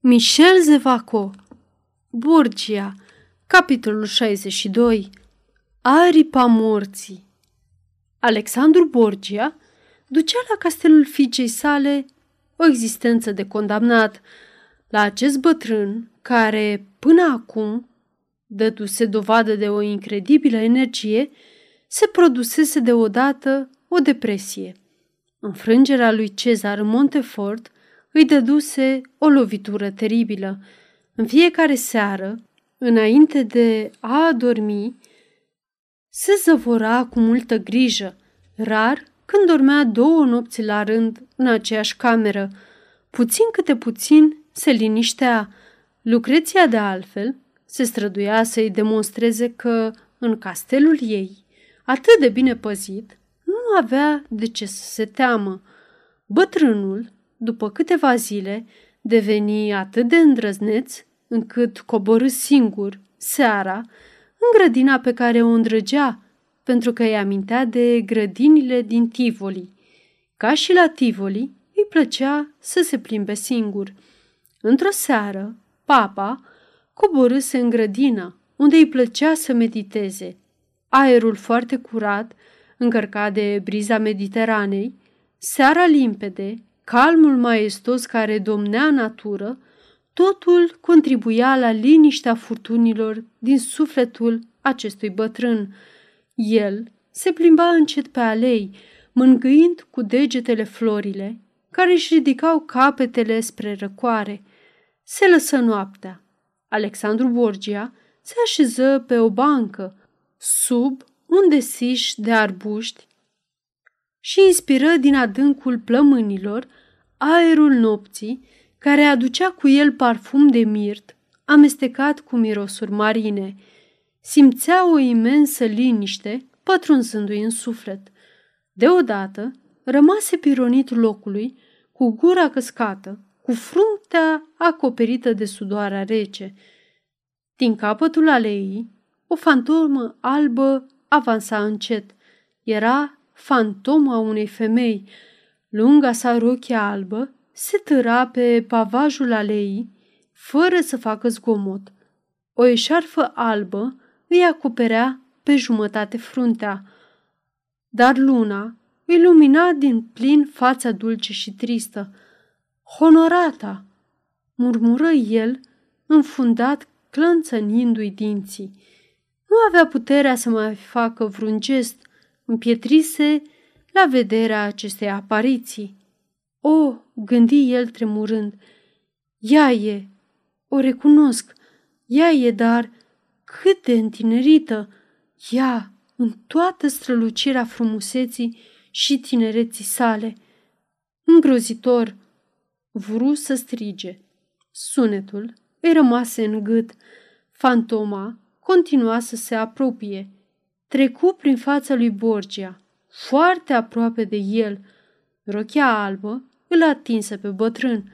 Michel Zevaco Borgia Capitolul 62 Aripa morții Alexandru Borgia ducea la castelul fiicei sale o existență de condamnat. La acest bătrân, care până acum dăduse dovadă de o incredibilă energie, se produsese deodată o depresie. Înfrângerea lui Cezar în Montefort îi dăduse o lovitură teribilă. În fiecare seară, înainte de a adormi, se zăvora cu multă grijă, rar când dormea două nopți la rând în aceeași cameră. Puțin câte puțin se liniștea. Lucreția de altfel se străduia să-i demonstreze că în castelul ei, atât de bine păzit, nu avea de ce să se teamă. Bătrânul după câteva zile, deveni atât de îndrăzneț încât coborâ singur, seara, în grădina pe care o îndrăgea, pentru că îi amintea de grădinile din Tivoli. Ca și la Tivoli, îi plăcea să se plimbe singur. Într-o seară, papa coborâse în grădină, unde îi plăcea să mediteze. Aerul foarte curat, încărcat de briza Mediteranei, seara limpede, calmul maestos care domnea natură, totul contribuia la liniștea furtunilor din sufletul acestui bătrân. El se plimba încet pe alei, mângâind cu degetele florile, care își ridicau capetele spre răcoare. Se lăsă noaptea. Alexandru Borgia se așeză pe o bancă, sub un desiș de arbuști și inspiră din adâncul plămânilor aerul nopții, care aducea cu el parfum de mirt, amestecat cu mirosuri marine. Simțea o imensă liniște pătrunzându-i în suflet. Deodată rămase pironit locului, cu gura căscată, cu fruntea acoperită de sudoarea rece. Din capătul aleii, o fantomă albă avansa încet. Era fantoma unei femei, Lunga sa rochie albă se tăra pe pavajul aleii, fără să facă zgomot. O eșarfă albă îi acoperea pe jumătate fruntea, dar luna îi lumina din plin fața dulce și tristă. Honorata, murmură el, înfundat, clănțănindu-i dinții. Nu avea puterea să mai facă vreun gest, împietrise la vederea acestei apariții. O, gândi el tremurând, ea e, o recunosc, ea e, dar cât de întinerită, ea, în toată strălucirea frumuseții și tinereții sale. Îngrozitor, vru să strige. Sunetul îi rămase în gât. Fantoma continua să se apropie. Trecu prin fața lui Borgia, foarte aproape de el. Rochia albă îl atinse pe bătrân.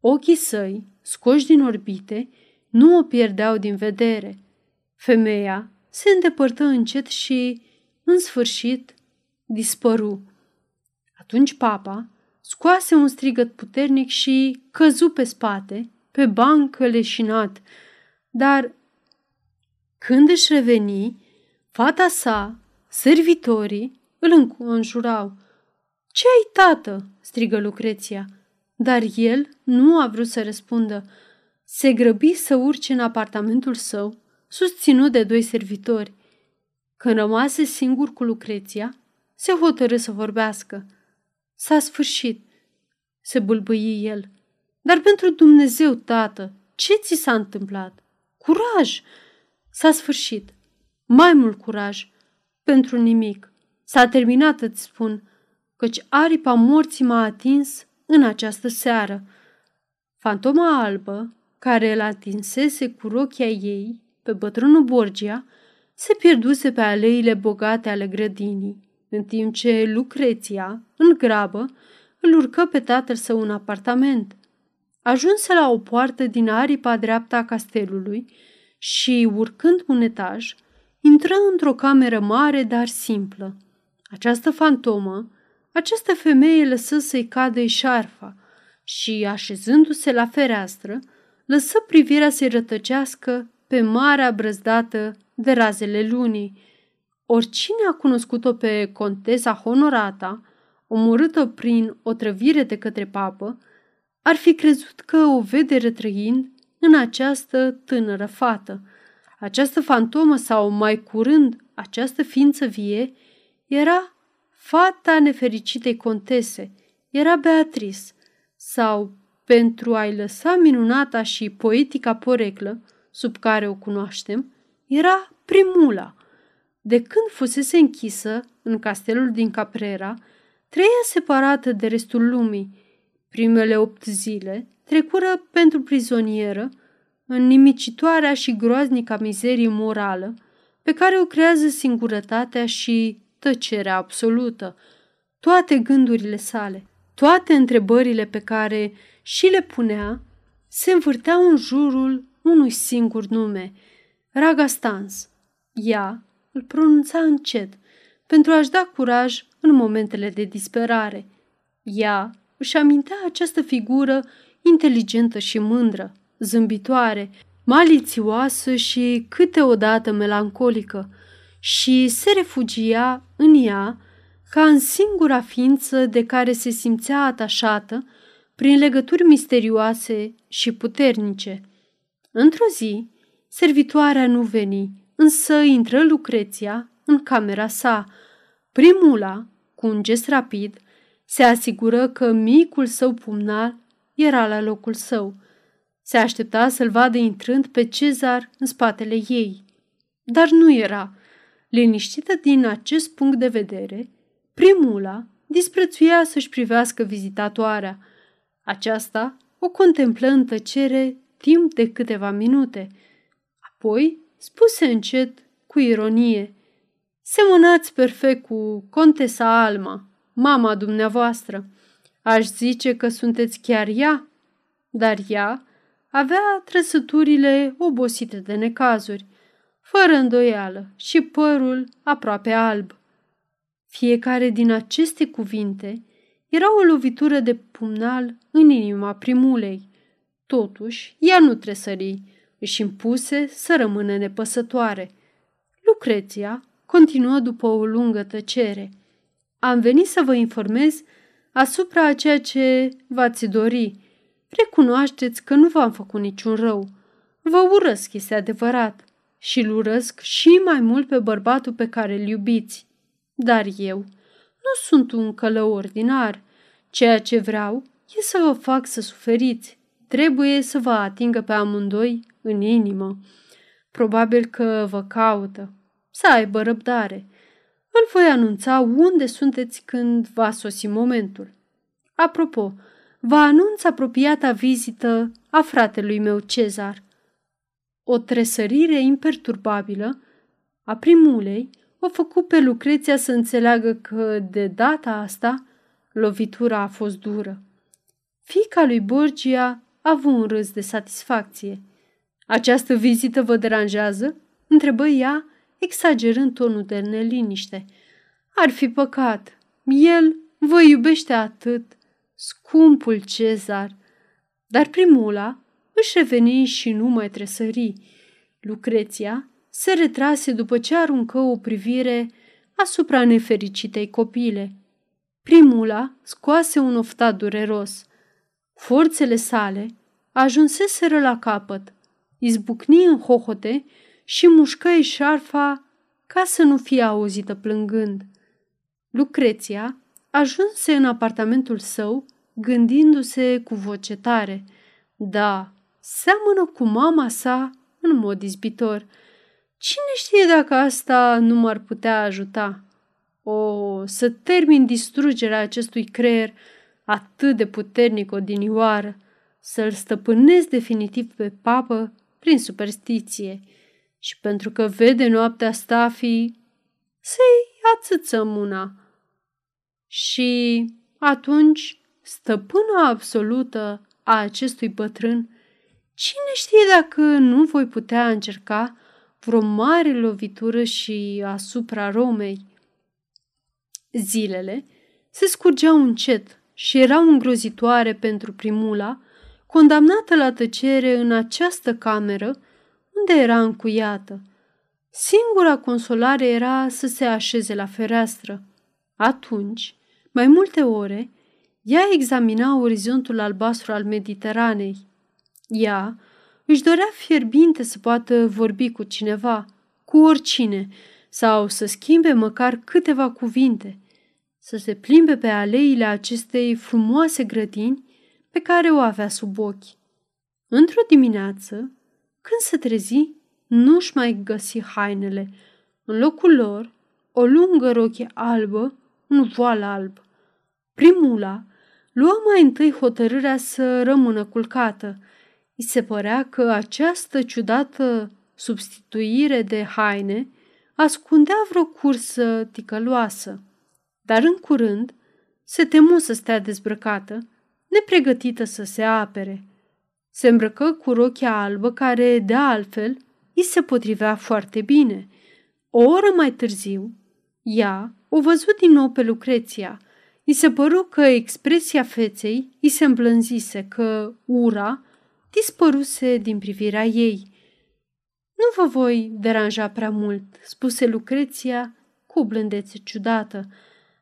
Ochii săi, scoși din orbite, nu o pierdeau din vedere. Femeia se îndepărtă încet și, în sfârșit, dispăru. Atunci papa scoase un strigăt puternic și căzu pe spate, pe bancă leșinat, dar când își reveni, fata sa, servitorii, îl înconjurau. Ce ai, tată?" strigă Lucreția. Dar el nu a vrut să răspundă. Se grăbi să urce în apartamentul său, susținut de doi servitori. Când rămase singur cu Lucreția, se hotărâ să vorbească. S-a sfârșit, se bâlbâi el. Dar pentru Dumnezeu, tată, ce ți s-a întâmplat? Curaj! S-a sfârșit. Mai mult curaj. Pentru nimic. S-a terminat, îți spun, căci aripa morții m-a atins în această seară. Fantoma albă, care îl atinsese cu rochia ei pe bătrânul Borgia, se pierduse pe aleile bogate ale grădinii, în timp ce Lucreția, în grabă, îl urcă pe tatăl său în apartament. Ajunse la o poartă din aripa dreapta a castelului și, urcând un etaj, intră într-o cameră mare, dar simplă. Această fantomă, această femeie lăsă să-i cadă șarfa și, așezându-se la fereastră, lăsă privirea să-i rătăcească pe marea brăzdată de razele lunii. Oricine a cunoscut-o pe contesa honorata, omorâtă prin otrăvire de către papă, ar fi crezut că o vede retrăind în această tânără fată. Această fantomă sau, mai curând, această ființă vie, era fata nefericitei contese, era Beatrice, sau, pentru a-i lăsa minunata și poetica poreclă, sub care o cunoaștem, era Primula. De când fusese închisă în castelul din Caprera, trăia separată de restul lumii. Primele opt zile trecură pentru prizonieră în nimicitoarea și groaznica mizerie morală pe care o creează singurătatea și tăcerea absolută. Toate gândurile sale, toate întrebările pe care și le punea, se învârteau în jurul unui singur nume, Ragastans. Ea îl pronunța încet, pentru a-și da curaj în momentele de disperare. Ea își amintea această figură inteligentă și mândră, zâmbitoare, malițioasă și câteodată melancolică și se refugia în ea ca în singura ființă de care se simțea atașată prin legături misterioase și puternice. Într-o zi, servitoarea nu veni, însă intră Lucreția în camera sa. Primula, cu un gest rapid, se asigură că micul său pumnal era la locul său. Se aștepta să-l vadă intrând pe Cezar în spatele ei. Dar nu era. Liniștită din acest punct de vedere, primula disprețuia să-și privească vizitatoarea. Aceasta o contemplă în tăcere timp de câteva minute. Apoi spuse încet, cu ironie, Semănați perfect cu contesa Alma, mama dumneavoastră. Aș zice că sunteți chiar ea, dar ea avea trăsăturile obosite de necazuri, fără îndoială și părul aproape alb. Fiecare din aceste cuvinte era o lovitură de pumnal în inima primulei. Totuși, ea nu tresări, își impuse să rămână nepăsătoare. Lucreția continuă după o lungă tăcere. Am venit să vă informez asupra a ceea ce v-ați dori. Recunoașteți că nu v-am făcut niciun rău. Vă urăsc, este adevărat, și îl urăsc și mai mult pe bărbatul pe care îl iubiți. Dar eu nu sunt un călău ordinar. Ceea ce vreau e să vă fac să suferiți. Trebuie să vă atingă pe amândoi în inimă. Probabil că vă caută. Să aibă răbdare. Îl voi anunța unde sunteți când va sosi momentul. Apropo, vă anunț apropiata vizită a fratelui meu Cezar. O tresărire imperturbabilă a primulei o făcut pe Lucreția să înțeleagă că, de data asta, lovitura a fost dură. Fica lui Borgia a avut un râs de satisfacție. Această vizită vă deranjează?" întrebă ea, exagerând tonul de neliniște. Ar fi păcat. El vă iubește atât, scumpul Cezar. Dar primula își reveni și nu mai tresări. Lucreția se retrase după ce aruncă o privire asupra nefericitei copile. Primula scoase un oftat dureros. Forțele sale ajunseseră la capăt, izbucni în hohote și mușcă șarfa ca să nu fie auzită plângând. Lucreția ajunse în apartamentul său gândindu-se cu voce tare. Da, seamănă cu mama sa în mod izbitor. Cine știe dacă asta nu m-ar putea ajuta? O, să termin distrugerea acestui creier atât de puternic odinioară, să-l stăpânesc definitiv pe papă prin superstiție și pentru că vede noaptea stafii, să-i ațățăm una. Și atunci, stăpâna absolută a acestui bătrân, cine știe dacă nu voi putea încerca vreo mare lovitură și asupra Romei. Zilele se scurgeau încet și erau îngrozitoare pentru primula, condamnată la tăcere în această cameră unde era încuiată. Singura consolare era să se așeze la fereastră. Atunci, mai multe ore, ea examina orizontul albastru al Mediteranei. Ea își dorea fierbinte să poată vorbi cu cineva, cu oricine, sau să schimbe măcar câteva cuvinte, să se plimbe pe aleile acestei frumoase grădini pe care o avea sub ochi. Într-o dimineață, când se trezi, nu-și mai găsi hainele. În locul lor, o lungă rochie albă, un voal alb. Primula lua mai întâi hotărârea să rămână culcată. I se părea că această ciudată substituire de haine ascundea vreo cursă ticăloasă. Dar în curând se temu să stea dezbrăcată, nepregătită să se apere. Se îmbrăcă cu rochia albă care, de altfel, îi se potrivea foarte bine. O oră mai târziu, ea o văzut din nou pe Lucreția. I se păru că expresia feței îi se îmblânzise, că ura dispăruse din privirea ei. Nu vă voi deranja prea mult, spuse Lucreția cu o blândețe ciudată.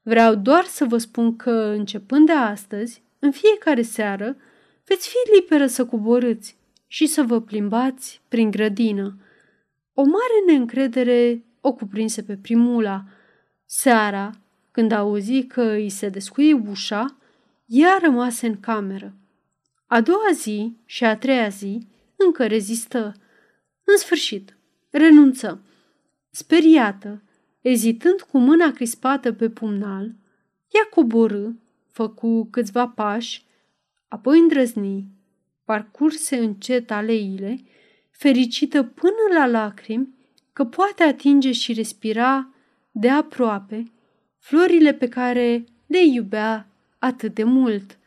Vreau doar să vă spun că, începând de astăzi, în fiecare seară, veți fi liberă să coborâți și să vă plimbați prin grădină. O mare neîncredere o cuprinse pe primula. Seara, când auzi că îi se descuie ușa, ea rămase în cameră. A doua zi și a treia zi încă rezistă. În sfârșit, renunță. Speriată, ezitând cu mâna crispată pe pumnal, ea coborâ, făcu câțiva pași, apoi îndrăzni, parcurse încet aleile, fericită până la lacrimi că poate atinge și respira de aproape florile pe care le iubea atât de mult.